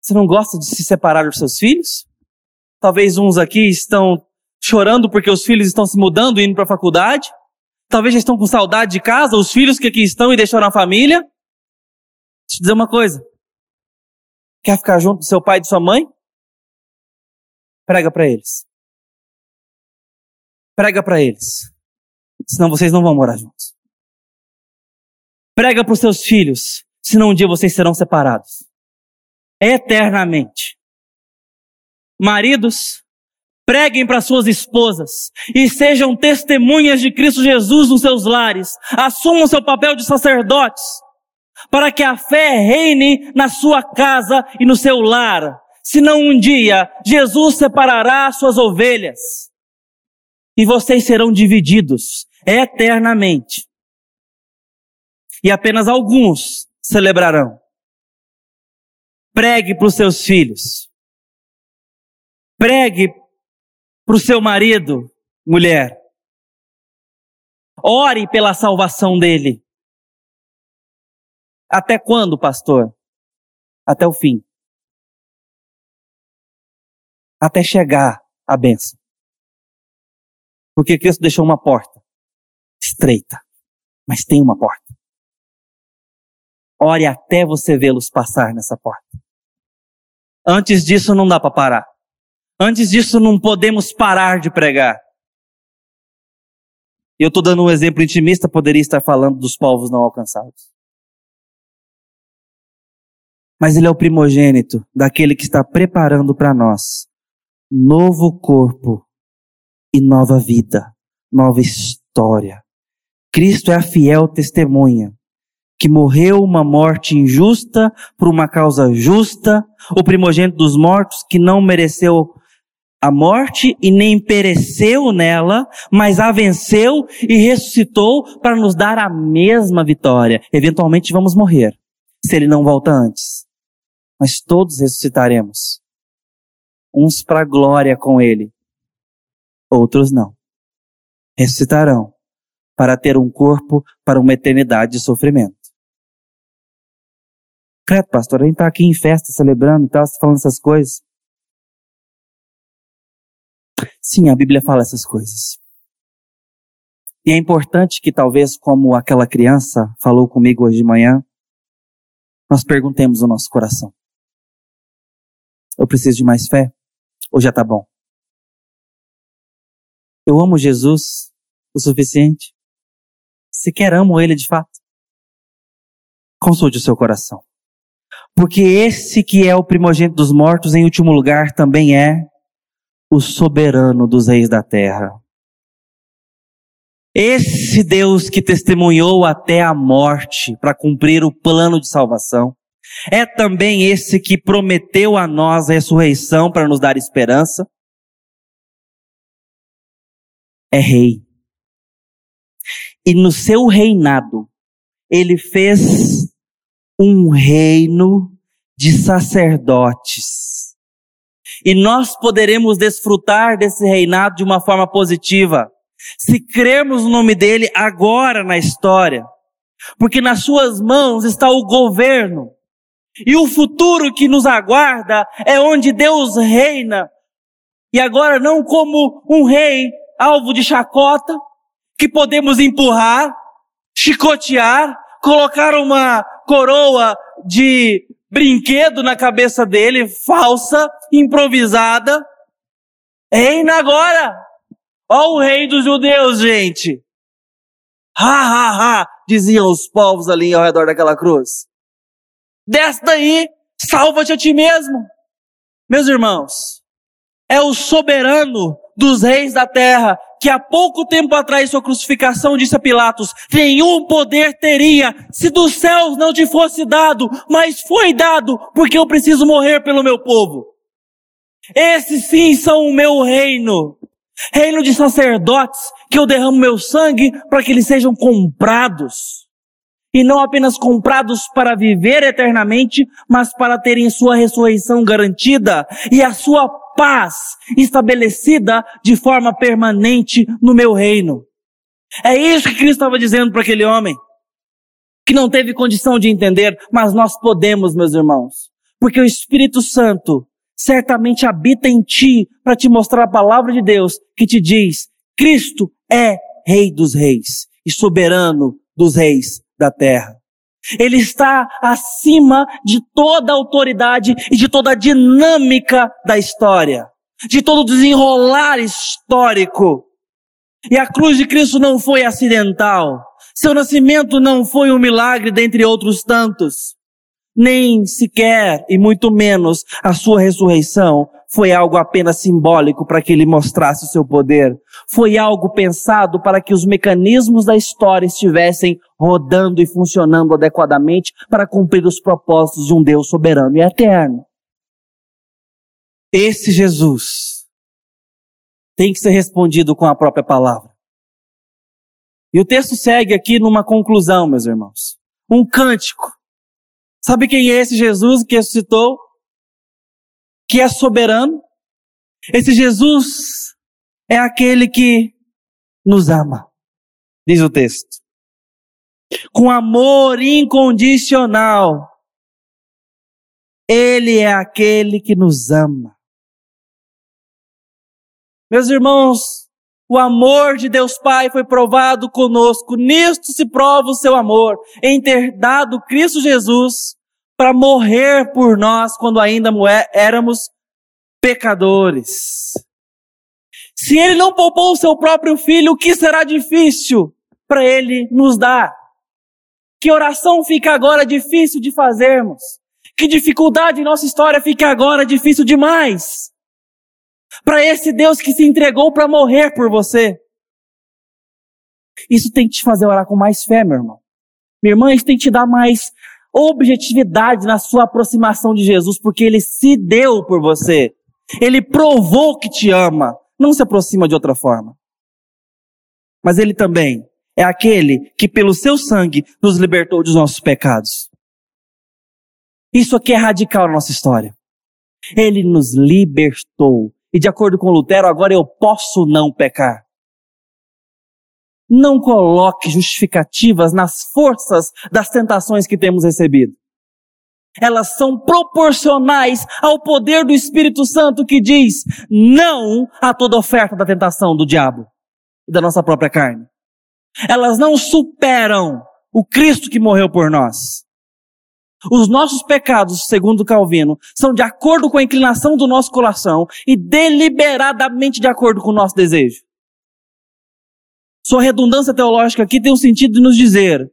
Você não gosta de se separar dos seus filhos? Talvez uns aqui estão chorando porque os filhos estão se mudando indo para a faculdade. Talvez já estão com saudade de casa, os filhos que aqui estão e deixaram a família. Deixa eu te dizer uma coisa. Quer ficar junto do seu pai e de sua mãe? Prega para eles. Prega para eles. Senão vocês não vão morar juntos. Prega para os seus filhos, senão um dia vocês serão separados. Eternamente. Maridos, preguem para suas esposas e sejam testemunhas de Cristo Jesus nos seus lares. Assumam seu papel de sacerdotes para que a fé reine na sua casa e no seu lar. Senão um dia Jesus separará suas ovelhas e vocês serão divididos eternamente e apenas alguns celebrarão. Pregue para os seus filhos. Pregue para o seu marido, mulher. Ore pela salvação dele. Até quando, pastor? Até o fim. Até chegar a bênção. Porque Cristo deixou uma porta estreita, mas tem uma porta. Ore até você vê-los passar nessa porta. Antes disso não dá para parar. Antes disso não podemos parar de pregar. Eu estou dando um exemplo intimista, poderia estar falando dos povos não alcançados. Mas ele é o primogênito daquele que está preparando para nós novo corpo e nova vida, nova história. Cristo é a fiel testemunha que morreu uma morte injusta por uma causa justa, o primogênito dos mortos que não mereceu a morte e nem pereceu nela, mas a venceu e ressuscitou para nos dar a mesma vitória. Eventualmente vamos morrer, se ele não volta antes. Mas todos ressuscitaremos. Uns para glória com ele, outros não. Ressuscitarão para ter um corpo para uma eternidade de sofrimento. Credo, pastor, a gente está aqui em festa, celebrando e tal, você tá falando essas coisas. Sim, a Bíblia fala essas coisas. E é importante que talvez, como aquela criança falou comigo hoje de manhã, nós perguntemos o nosso coração. Eu preciso de mais fé? Ou já está bom? Eu amo Jesus o suficiente? Sequer amo Ele de fato? Consulte o seu coração. Porque esse que é o primogênito dos mortos, em último lugar, também é o soberano dos reis da terra. Esse Deus que testemunhou até a morte para cumprir o plano de salvação, é também esse que prometeu a nós a ressurreição para nos dar esperança. É rei. E no seu reinado, ele fez um reino de sacerdotes. E nós poderemos desfrutar desse reinado de uma forma positiva, se crermos no nome dele agora na história. Porque nas suas mãos está o governo. E o futuro que nos aguarda é onde Deus reina. E agora não como um rei alvo de chacota, que podemos empurrar, chicotear, colocar uma coroa de brinquedo na cabeça dele, falsa, improvisada. Reina agora! Ó o rei dos judeus, gente! Ha, ha, ha! Diziam os povos ali ao redor daquela cruz. Desce daí, salva-te a ti mesmo. Meus irmãos, é o soberano dos reis da terra, que há pouco tempo atrás sua crucificação disse a Pilatos, nenhum poder teria se dos céus não te fosse dado, mas foi dado porque eu preciso morrer pelo meu povo. Esses sim são o meu reino. Reino de sacerdotes, que eu derramo meu sangue para que eles sejam comprados. E não apenas comprados para viver eternamente, mas para terem sua ressurreição garantida e a sua paz estabelecida de forma permanente no meu reino. É isso que Cristo estava dizendo para aquele homem, que não teve condição de entender, mas nós podemos, meus irmãos, porque o Espírito Santo certamente habita em ti para te mostrar a palavra de Deus que te diz: Cristo é Rei dos Reis e soberano dos reis da terra. Ele está acima de toda a autoridade e de toda a dinâmica da história, de todo o desenrolar histórico. E a cruz de Cristo não foi acidental. Seu nascimento não foi um milagre dentre outros tantos nem sequer, e muito menos, a sua ressurreição foi algo apenas simbólico para que ele mostrasse o seu poder. Foi algo pensado para que os mecanismos da história estivessem rodando e funcionando adequadamente para cumprir os propósitos de um Deus soberano e eterno. Esse Jesus tem que ser respondido com a própria palavra. E o texto segue aqui numa conclusão, meus irmãos. Um cântico Sabe quem é esse Jesus que ressuscitou? Que é soberano? Esse Jesus é aquele que nos ama, diz o texto. Com amor incondicional. Ele é aquele que nos ama. Meus irmãos, o amor de Deus Pai foi provado conosco. Nisto se prova o seu amor, em ter dado Cristo Jesus para morrer por nós quando ainda éramos pecadores. Se ele não poupou o seu próprio filho, o que será difícil para ele nos dar? Que oração fica agora difícil de fazermos? Que dificuldade em nossa história fica agora difícil demais? Para esse Deus que se entregou para morrer por você. Isso tem que te fazer orar com mais fé, meu irmão. Minha irmã, isso tem que te dar mais objetividade na sua aproximação de Jesus, porque ele se deu por você. Ele provou que te ama. Não se aproxima de outra forma. Mas ele também é aquele que, pelo seu sangue, nos libertou dos nossos pecados. Isso aqui é radical na nossa história. Ele nos libertou. E de acordo com Lutero, agora eu posso não pecar. Não coloque justificativas nas forças das tentações que temos recebido. Elas são proporcionais ao poder do Espírito Santo que diz não a toda oferta da tentação do diabo e da nossa própria carne. Elas não superam o Cristo que morreu por nós. Os nossos pecados, segundo Calvino, são de acordo com a inclinação do nosso coração e deliberadamente de acordo com o nosso desejo. Sua redundância teológica aqui tem o um sentido de nos dizer: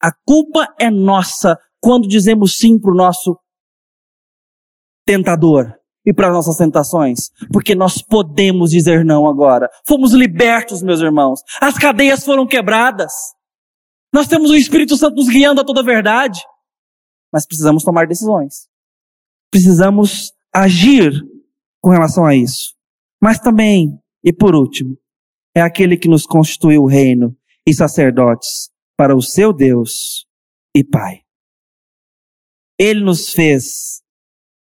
a culpa é nossa quando dizemos sim para o nosso tentador e para nossas tentações, porque nós podemos dizer não agora. Fomos libertos, meus irmãos. As cadeias foram quebradas. Nós temos o Espírito Santo nos guiando a toda a verdade. Mas precisamos tomar decisões. Precisamos agir com relação a isso. Mas também, e por último, é aquele que nos constituiu reino e sacerdotes para o seu Deus e Pai. Ele nos fez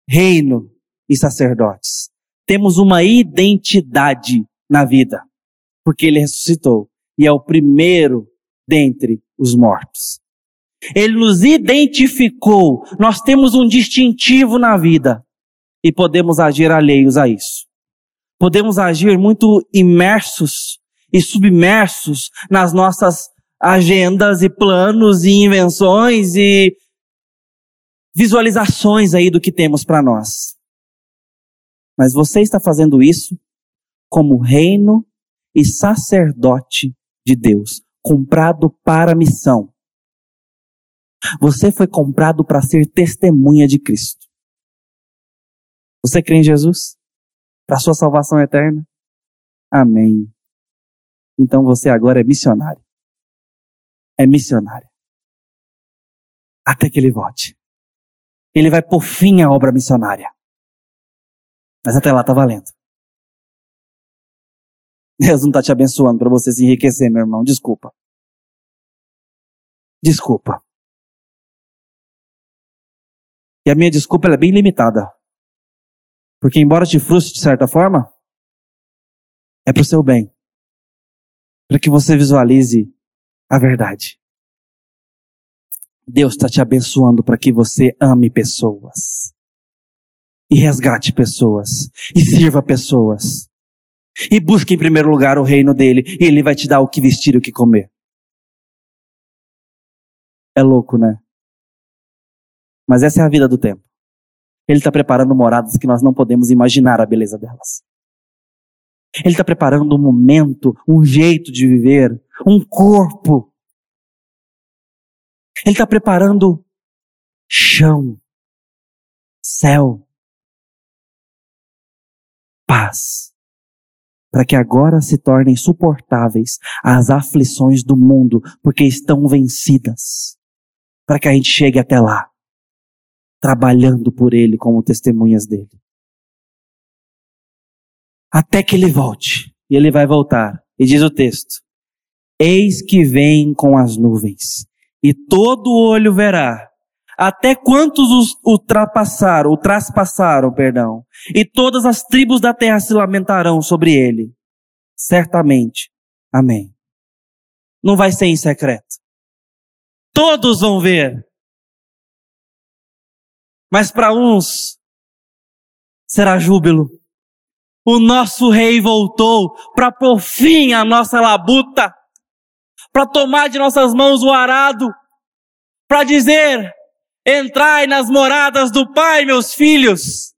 reino e sacerdotes. Temos uma identidade na vida, porque ele ressuscitou e é o primeiro dentre os mortos. Ele nos identificou, nós temos um distintivo na vida e podemos agir alheios a isso podemos agir muito imersos e submersos nas nossas agendas e planos e invenções e visualizações aí do que temos para nós. Mas você está fazendo isso como reino e sacerdote de Deus, comprado para a missão. Você foi comprado para ser testemunha de Cristo. Você crê em Jesus? Para a sua salvação eterna? Amém. Então você agora é missionário. É missionário. Até que ele volte. Ele vai por fim à obra missionária. Mas até lá tá valendo. Deus não está te abençoando para você se enriquecer, meu irmão. Desculpa. Desculpa. E a minha desculpa é bem limitada. Porque embora te frustre de certa forma, é para o seu bem. Para que você visualize a verdade. Deus está te abençoando para que você ame pessoas. E resgate pessoas. E sirva pessoas. E busque em primeiro lugar o reino dele. E ele vai te dar o que vestir e o que comer. É louco, né? Mas essa é a vida do tempo. Ele está preparando moradas que nós não podemos imaginar a beleza delas. Ele está preparando um momento, um jeito de viver, um corpo. Ele está preparando chão, céu, paz para que agora se tornem suportáveis as aflições do mundo, porque estão vencidas, para que a gente chegue até lá, trabalhando por Ele como testemunhas dele. Até que Ele volte, e Ele vai voltar, e diz o texto: Eis que vem com as nuvens, e todo olho verá, até quantos os ultrapassaram, o traspassaram, perdão, e todas as tribos da terra se lamentarão sobre ele. Certamente. Amém. Não vai ser em secreto. Todos vão ver. Mas para uns será júbilo. O nosso rei voltou para pôr fim à nossa labuta, para tomar de nossas mãos o arado, para dizer: Entrai nas moradas do Pai, meus filhos.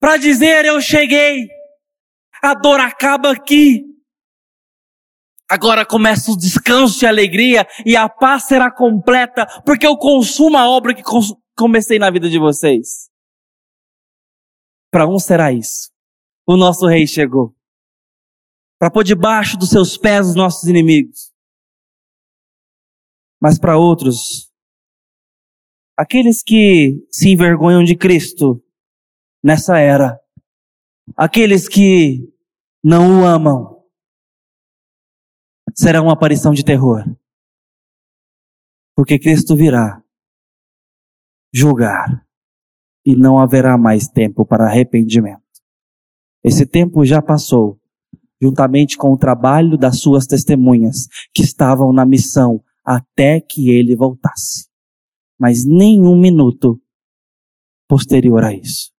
Para dizer, eu cheguei. A dor acaba aqui. Agora começa o descanso e a alegria e a paz será completa, porque eu consumo a obra que comecei na vida de vocês. Para um será isso. O nosso rei chegou. Para pôr debaixo dos seus pés os nossos inimigos. Mas para outros, aqueles que se envergonham de Cristo nessa era, aqueles que não o amam, será uma aparição de terror. Porque Cristo virá julgar e não haverá mais tempo para arrependimento. Esse tempo já passou, juntamente com o trabalho das suas testemunhas que estavam na missão até que ele voltasse mas nenhum minuto posterior a isso.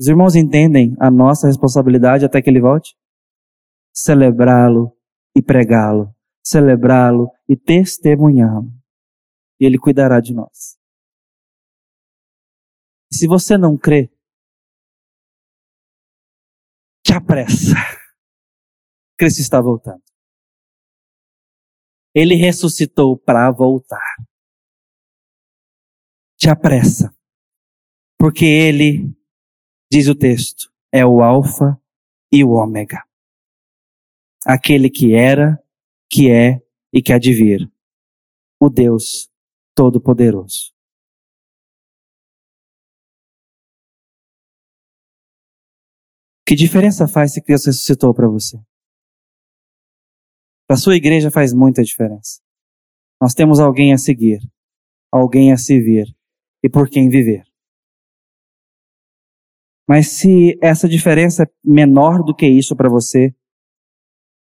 Os irmãos entendem a nossa responsabilidade até que ele volte? Celebrá-lo e pregá-lo, celebrá-lo e testemunhá-lo. E ele cuidará de nós. Se você não crê, te apressa. Cristo está voltando. Ele ressuscitou para voltar te apressa, porque ele, diz o texto, é o Alfa e o Ômega. Aquele que era, que é e que há de vir. O Deus Todo-Poderoso. Que diferença faz se Cristo ressuscitou para você? Para sua igreja faz muita diferença. Nós temos alguém a seguir, alguém a servir, e por quem viver. Mas se essa diferença é menor do que isso para você,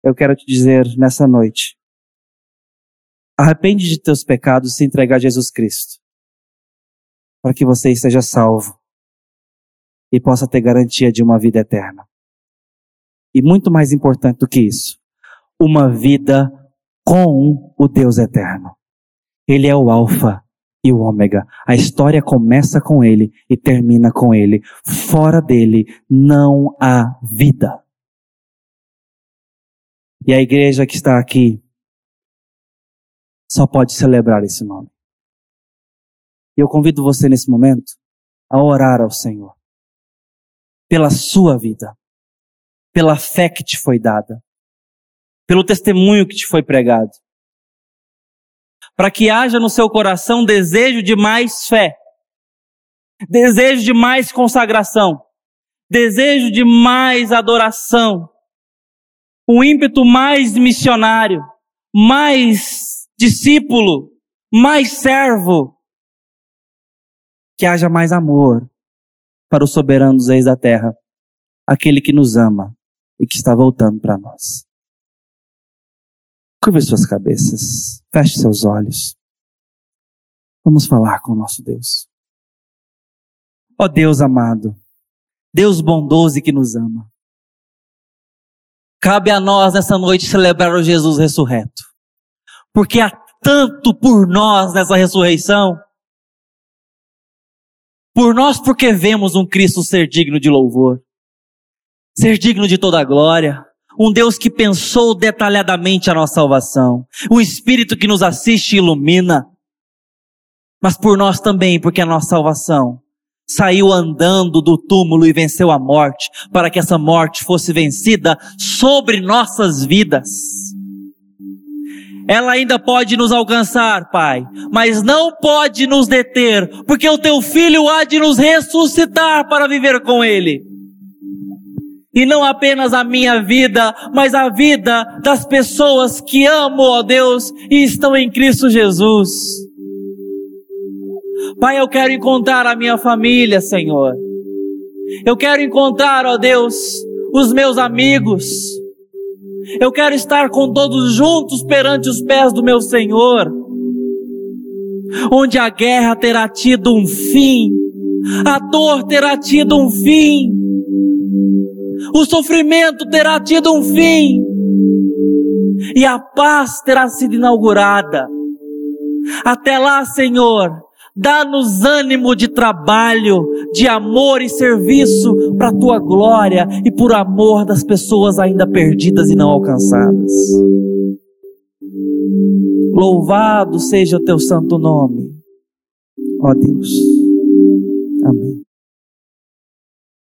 eu quero te dizer nessa noite: arrepende de teus pecados e se a Jesus Cristo, para que você seja salvo e possa ter garantia de uma vida eterna. E muito mais importante do que isso, uma vida com o Deus eterno. Ele é o Alfa e o ômega. A história começa com ele e termina com ele. Fora dele não há vida. E a igreja que está aqui só pode celebrar esse nome. E eu convido você nesse momento a orar ao Senhor pela sua vida, pela fé que te foi dada, pelo testemunho que te foi pregado. Para que haja no seu coração desejo de mais fé, desejo de mais consagração, desejo de mais adoração, um ímpeto mais missionário, mais discípulo, mais servo, que haja mais amor para o soberano dos reis da terra, aquele que nos ama e que está voltando para nós. Curve suas cabeças, feche seus olhos. Vamos falar com o nosso Deus. Ó oh Deus amado, Deus bondoso e que nos ama. Cabe a nós nessa noite celebrar o Jesus ressurreto. Porque há tanto por nós nessa ressurreição. Por nós, porque vemos um Cristo ser digno de louvor, ser digno de toda glória, um Deus que pensou detalhadamente a nossa salvação, um Espírito que nos assiste e ilumina, mas por nós também, porque a nossa salvação saiu andando do túmulo e venceu a morte, para que essa morte fosse vencida sobre nossas vidas. Ela ainda pode nos alcançar, Pai, mas não pode nos deter, porque o teu filho há de nos ressuscitar para viver com ele. E não apenas a minha vida, mas a vida das pessoas que amo, ó Deus, e estão em Cristo Jesus. Pai, eu quero encontrar a minha família, Senhor. Eu quero encontrar, ó Deus, os meus amigos. Eu quero estar com todos juntos perante os pés do meu Senhor. Onde a guerra terá tido um fim, a dor terá tido um fim, o sofrimento terá tido um fim, e a paz terá sido inaugurada. Até lá, Senhor, Dá-nos ânimo de trabalho, de amor e serviço para a tua glória e por amor das pessoas ainda perdidas e não alcançadas. Louvado seja o teu santo nome, ó Deus.